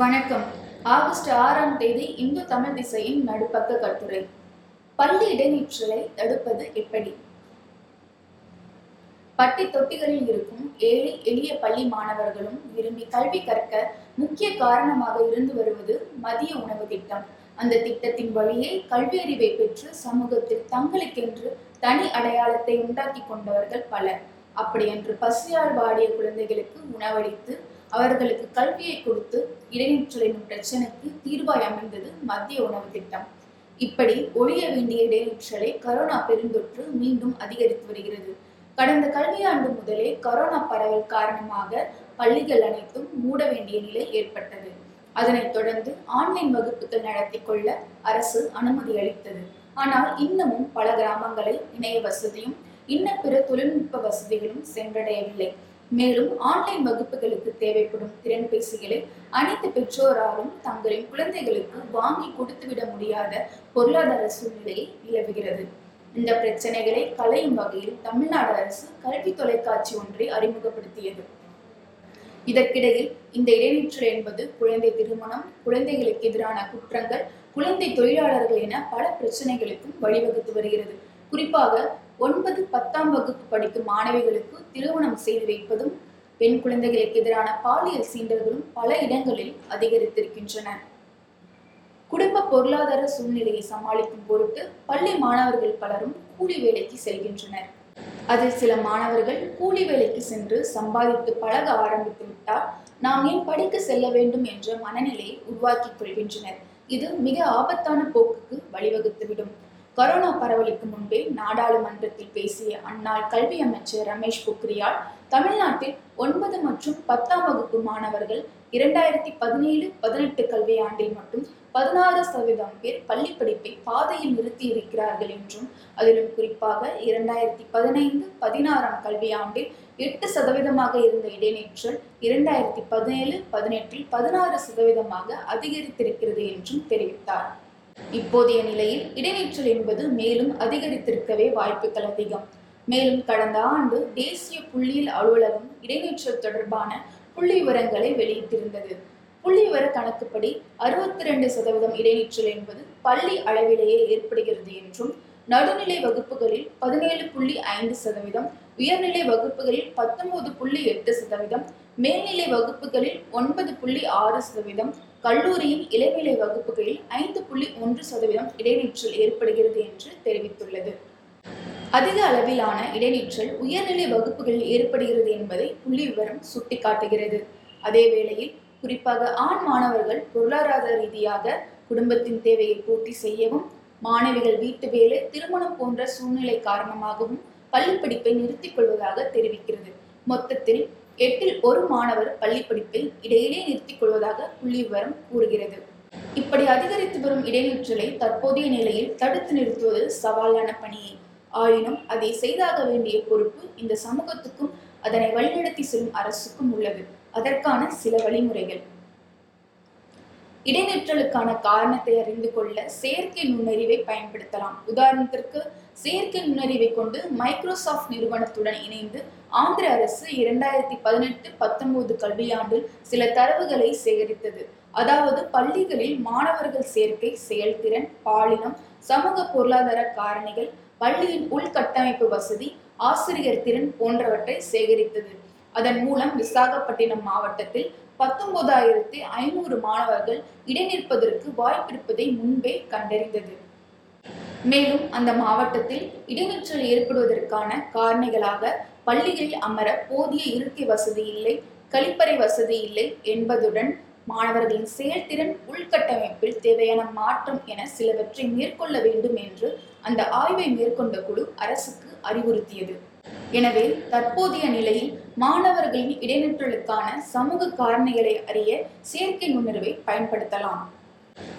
வணக்கம். ஆகஸ்ட் ஆறாம் தேதி இந்து தமிழ் திசையின் நடுப்பக்க கட்டுரை. பள்ளி இடைநிற்றலை தடுப்பது எப்படி? பட்டி தொட்டிகளில் இருக்கும் ஏழை எளிய பள்ளி மாணவர்களும் விரும்பி கல்வி கற்க முக்கிய காரணமாக இருந்து வருவது மதிய உணவு திட்டம். அந்த திட்டத்தின் வழியே கல்வி அறிவை பெற்று சமூகத்தில் தங்களுக்கென்று தனி அடையாளத்தை உண்டாக்கி கொண்டவர்கள் பலர். அப்படியென்று பசியால் வாடிய குழந்தைகளுக்கு உணவளித்து அவர்களுக்கு கல்வியை கொடுத்து இடைநிற்றலின் பிரச்சனைக்கு தீர்வாய் அமைந்தது மத்திய உணவு திட்டம். இப்படி ஒழிய வேண்டிய இடைநிற்றலை கரோனா பெருந்தொற்று மீண்டும் அதிகரித்து வருகிறது. கடந்த கல்வியாண்டு முதலே கரோனா பரவல் காரணமாக பள்ளிகள் அனைத்தும் மூட வேண்டிய நிலை ஏற்பட்டது. அதனைத் தொடர்ந்து ஆன்லைன் வகுப்புகள் நடத்தி கொள்ள அரசு அனுமதி அளித்தது. ஆனால் இன்னமும் பல கிராமங்களில் இணைய வசதியும் இன்ன பிற தொழில்நுட்ப வசதிகளும் சென்றடையவில்லை. மேலும் ஆன்லைன் வகுப்புகளுக்கு தேவைப்படும் திறன்பேசிகளை அனைத்து பெற்றோராலும் தங்களின் குழந்தைகளுக்கு வாங்கி கொடுத்துவிட முடியாத பொருளாதார சூழ்நிலையை நிலவுகிறது. இந்த பிரச்சனைகளை களையும் வகையில் தமிழ்நாடு அரசு கல்வி தொலைக்காட்சி ஒன்றை அறிமுகப்படுத்தியது. இதற்கிடையில் இந்த இடைநிற்றல் என்பது குழந்தை திருமணம் குழந்தைகளுக்கு எதிரான குற்றங்கள் குழந்தை தொழிலாளர்கள் என பல பிரச்சனைகளுக்கும் வழிவகுத்து வருகிறது. குறிப்பாக ஒன்பது பத்தாம் வகுப்பு படிக்கும் மாணவிகளுக்கு திருமணம் செய்து வைப்பதும் பெண் குழந்தைகளுக்கு எதிரான பாலியல் சீண்டல்களும் பல இடங்களில் அதிகரித்திருக்கின்றன. குடும்ப பொருளாதார சூழ்நிலையை சமாளிக்கும் பொருட்டு பள்ளி மாணவர்கள் பலரும் கூலி வேலைக்கு செல்கின்றனர். அதில் சில மாணவர்கள் கூலி வேலைக்கு சென்று சம்பாதித்து பழக ஆரம்பித்து விட்டால் நாம் ஏன் படிக்க செல்ல வேண்டும் என்ற மனநிலையை உருவாக்கிக் கொள்கின்றனர். இது மிக ஆபத்தான போக்குக்கு வழிவகுத்துவிடும். கொரோனா பரவலுக்கு முன்பே நாடாளுமன்றத்தில் பேசிய அன்னாள் கல்வி அமைச்சர் ரமேஷ் பொக்ரியால் தமிழ்நாட்டில் ஒன்பது மற்றும் பத்தாம் வகுப்பு மாணவர்கள் இரண்டாயிரத்தி பதினேழு பதினெட்டு கல்வியாண்டில் மட்டும் பதினாறு சதவீதம் பேர் பள்ளி படிப்பை பாதையில் நிறுத்தி இருக்கிறார்கள் என்றும் அதிலும் குறிப்பாக இரண்டாயிரத்தி பதினைந்து பதினாறாம் கல்வியாண்டில் எட்டு சதவீதமாக இருந்த இடைநிற்றல் இரண்டாயிரத்தி பதினேழு பதினெட்டில் பதினாறு சதவீதமாக அதிகரித்திருக்கிறது என்றும் தெரிவித்தார். இப்போதைய நிலையில் இடைநிற்றல் என்பது மேலும் அதிகரித்திருக்கவே வாய்ப்புகள் அதிகம். மேலும் கடந்த ஆண்டு தேசிய புள்ளியியல் அலுவலகம் இடைநிற்றல் தொடர்பான புள்ளி விவரங்களை வெளியிட்டிருந்தது. புள்ளி விவர கணக்குப்படி அறுபத்தி ரெண்டு சதவீதம் இடைநிற்றல் என்பது பள்ளி அளவிலேயே ஏற்படுகிறது என்றும் நடுநிலை வகுப்புகளில் பதினேழு புள்ளி ஐந்து சதவீதம் உயர்நிலை வகுப்புகளில் பத்தொன்பது புள்ளி எட்டு சதவீதம் மேல்நிலை வகுப்புகளில் ஒன்பது புள்ளி ஆறு சதவீதம் கல்லூரியின் இளநிலை வகுப்புகளில் ஐந்து புள்ளி ஒன்று சதவீதம் இடைநிற்றல் ஏற்படுகிறது என்று தெரிவித்துள்ளது. அதிக அளவிலான இடைநிற்றல் உயர்நிலை வகுப்புகளில் ஏற்படுகிறது என்பதை புள்ளி விவரம் சுட்டிக்காட்டுகிறது. அதே வேளையில் குறிப்பாக ஆண் மாணவர்கள் பொருளாதார ரீதியாக குடும்பத்தின் தேவையை பூர்த்தி செய்யவும் மாணவிகள் வீட்டு வேலை திருமணம் போன்ற சூழ்நிலை காரணமாகவும் பள்ளிப்படிப்பை நிறுத்திக் கொள்வதாக தெரிவிக்கிறது. மொத்தத்தில் எட்டில் ஒரு மாணவர் பள்ளிப்படிப்பில் இடையிலே நிறுத்திக் கொள்வதாக புள்ளி விவரம் கூறுகிறது. இப்படி அதிகரித்து வரும் இடைநிற்றலை தற்போதைய நிலையில் தடுத்து நிறுத்துவது சவாலான பணியே ஆயினும் அதை செய்தாக வேண்டிய பொறுப்பு இந்த சமூகத்துக்கும் அதனை வழிநடத்தி செல்லும் அரசுக்கும் உள்ளது. அதற்கான சில வழிமுறைகள். இடைநிற்றலுக்கான காரணத்தை அறிந்து கொள்ள செயற்கை நுண்ணறிவை பயன்படுத்தலாம். உதாரணத்திற்கு செயற்கை நுண்ணறிவை கொண்டு மைக்ரோசாஃப்ட் நிறுவனத்துடன் இணைந்து ஆந்திர அரசு இரண்டாயிரத்தி பதினெட்டு பத்தொன்பது கல்வியாண்டில் சில தரவுகளை சேகரித்தது. அதாவது பள்ளிகளில் மாணவர்கள் சேர்க்கை செயல்திறன் பாலினம் சமூக பொருளாதார காரணிகள் பள்ளியின் உள்கட்டமைப்பு வசதி ஆசிரியர் திறன் போன்றவற்றை சேகரித்தது. அதன் மூலம் விசாகப்பட்டினம் மாவட்டத்தில் பத்தொன்பதாயிரத்தி ஐநூறு மாணவர்கள் இடைநிற்பதற்கு வாய்ப்பிருப்பதை முன்பே கண்டறிந்தது. மேலும் அந்த மாவட்டத்தில் இடைநிற்றல் ஏற்படுவதற்கான காரணிகளாக பள்ளிகளில் அமர போதிய இருக்கை வசதி இல்லை கழிப்பறை வசதி இல்லை என்பதுடன் மாணவர்களின் செயல்திறன் உள்கட்டமைப்பில் தேவையான மாற்றம் என சிலவற்றை மேற்கொள்ள வேண்டும் என்று அந்த ஆய்வை மேற்கொண்ட குழு அரசுக்கு அறிவுறுத்தியது. எனவே தற்போதைய நிலையில் மாணவர்களின் இடைநிற்றலுக்கான சமூக காரணிகளை அறிய செயற்கை நுண்ணறிவை பயன்படுத்தலாம்.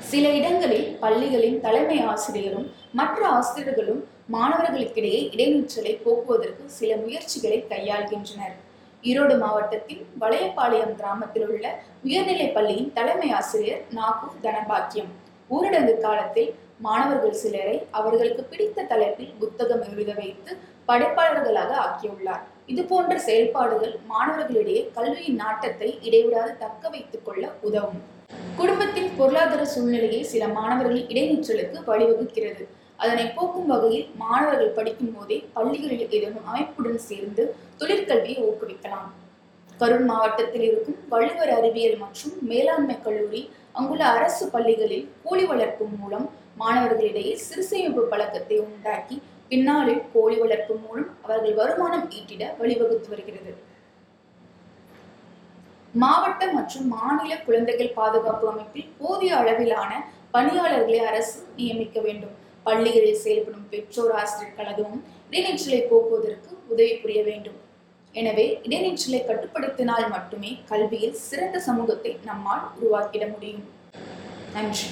சில இடங்களில் பள்ளிகளின் தலைமை ஆசிரியரும் மற்ற ஆசிரியர்களும் மாணவர்களுக்கிடையே இடைநிற்றலை போக்குவதற்கு சில முயற்சிகளை கையாள்கின்றனர். ஈரோடு மாவட்டத்தின் வளையப்பாளையம் கிராமத்தில் உள்ள உயர்நிலைப் பள்ளியின் தலைமை ஆசிரியர் நாகு தனபாக்கியம் ஊரடங்கு காலத்தில் மாணவர்கள் சிலரை அவர்களுக்கு பிடித்த தலைப்பில் புத்தகம் எழுத வைத்து படைப்பாளர்களாக ஆக்கியுள்ளார். இது போன்ற செயல்பாடுகள் மாணவர்களிடையே கல்வியின் நாட்டத்தை இடைவிடாது தக்க வைத்துக் கொள்ள உதவும். குடும்பத்தின் பொருளாதார சூழ்நிலையை சில மாணவர்கள் இடைநிற்றலுக்கு வழிவகுக்கிறது. அதனை போக்கும் வகையில் மாணவர்கள் படிக்கும் போதே பள்ளிகளில் ஏதேனும் அமைப்புடன் சேர்ந்து தொழிற்கல்வியை ஊக்குவிக்கலாம். கரூர் மாவட்டத்தில் இருக்கும் வள்ளுவர் அறிவியல் மற்றும் மேலாண்மை கல்லூரி அங்குள்ள அரசு பள்ளிகளில் கூலி வளர்ப்பு மூலம் மாணவர்களிடையே சிறுசேமிப்பு பழக்கத்தை உண்டாக்கி பின்னாளில் கோழி வளர்ப்பு மூலம் அவர்கள் வருமானம் ஈட்டிட வழிவகுத்து வருகிறது. மாவட்ட மற்றும் மாநில குழந்தைகள் பாதுகாப்பு அமைப்பில் போதிய அளவிலான பணியாளர்களை அரசு நியமிக்க வேண்டும். பள்ளிகளில் செயல்படும் பெற்றோர் ஆசிரியர் கழகமும் இடைநிற்றலை போக்குவதற்கு உதவி புரிய வேண்டும். எனவே இடைநிற்றலை கட்டுப்படுத்தினால் மட்டுமே கல்வியில் சிறந்த சமூகத்தை நம்மால் உருவாக்கிட முடியும். நன்றி.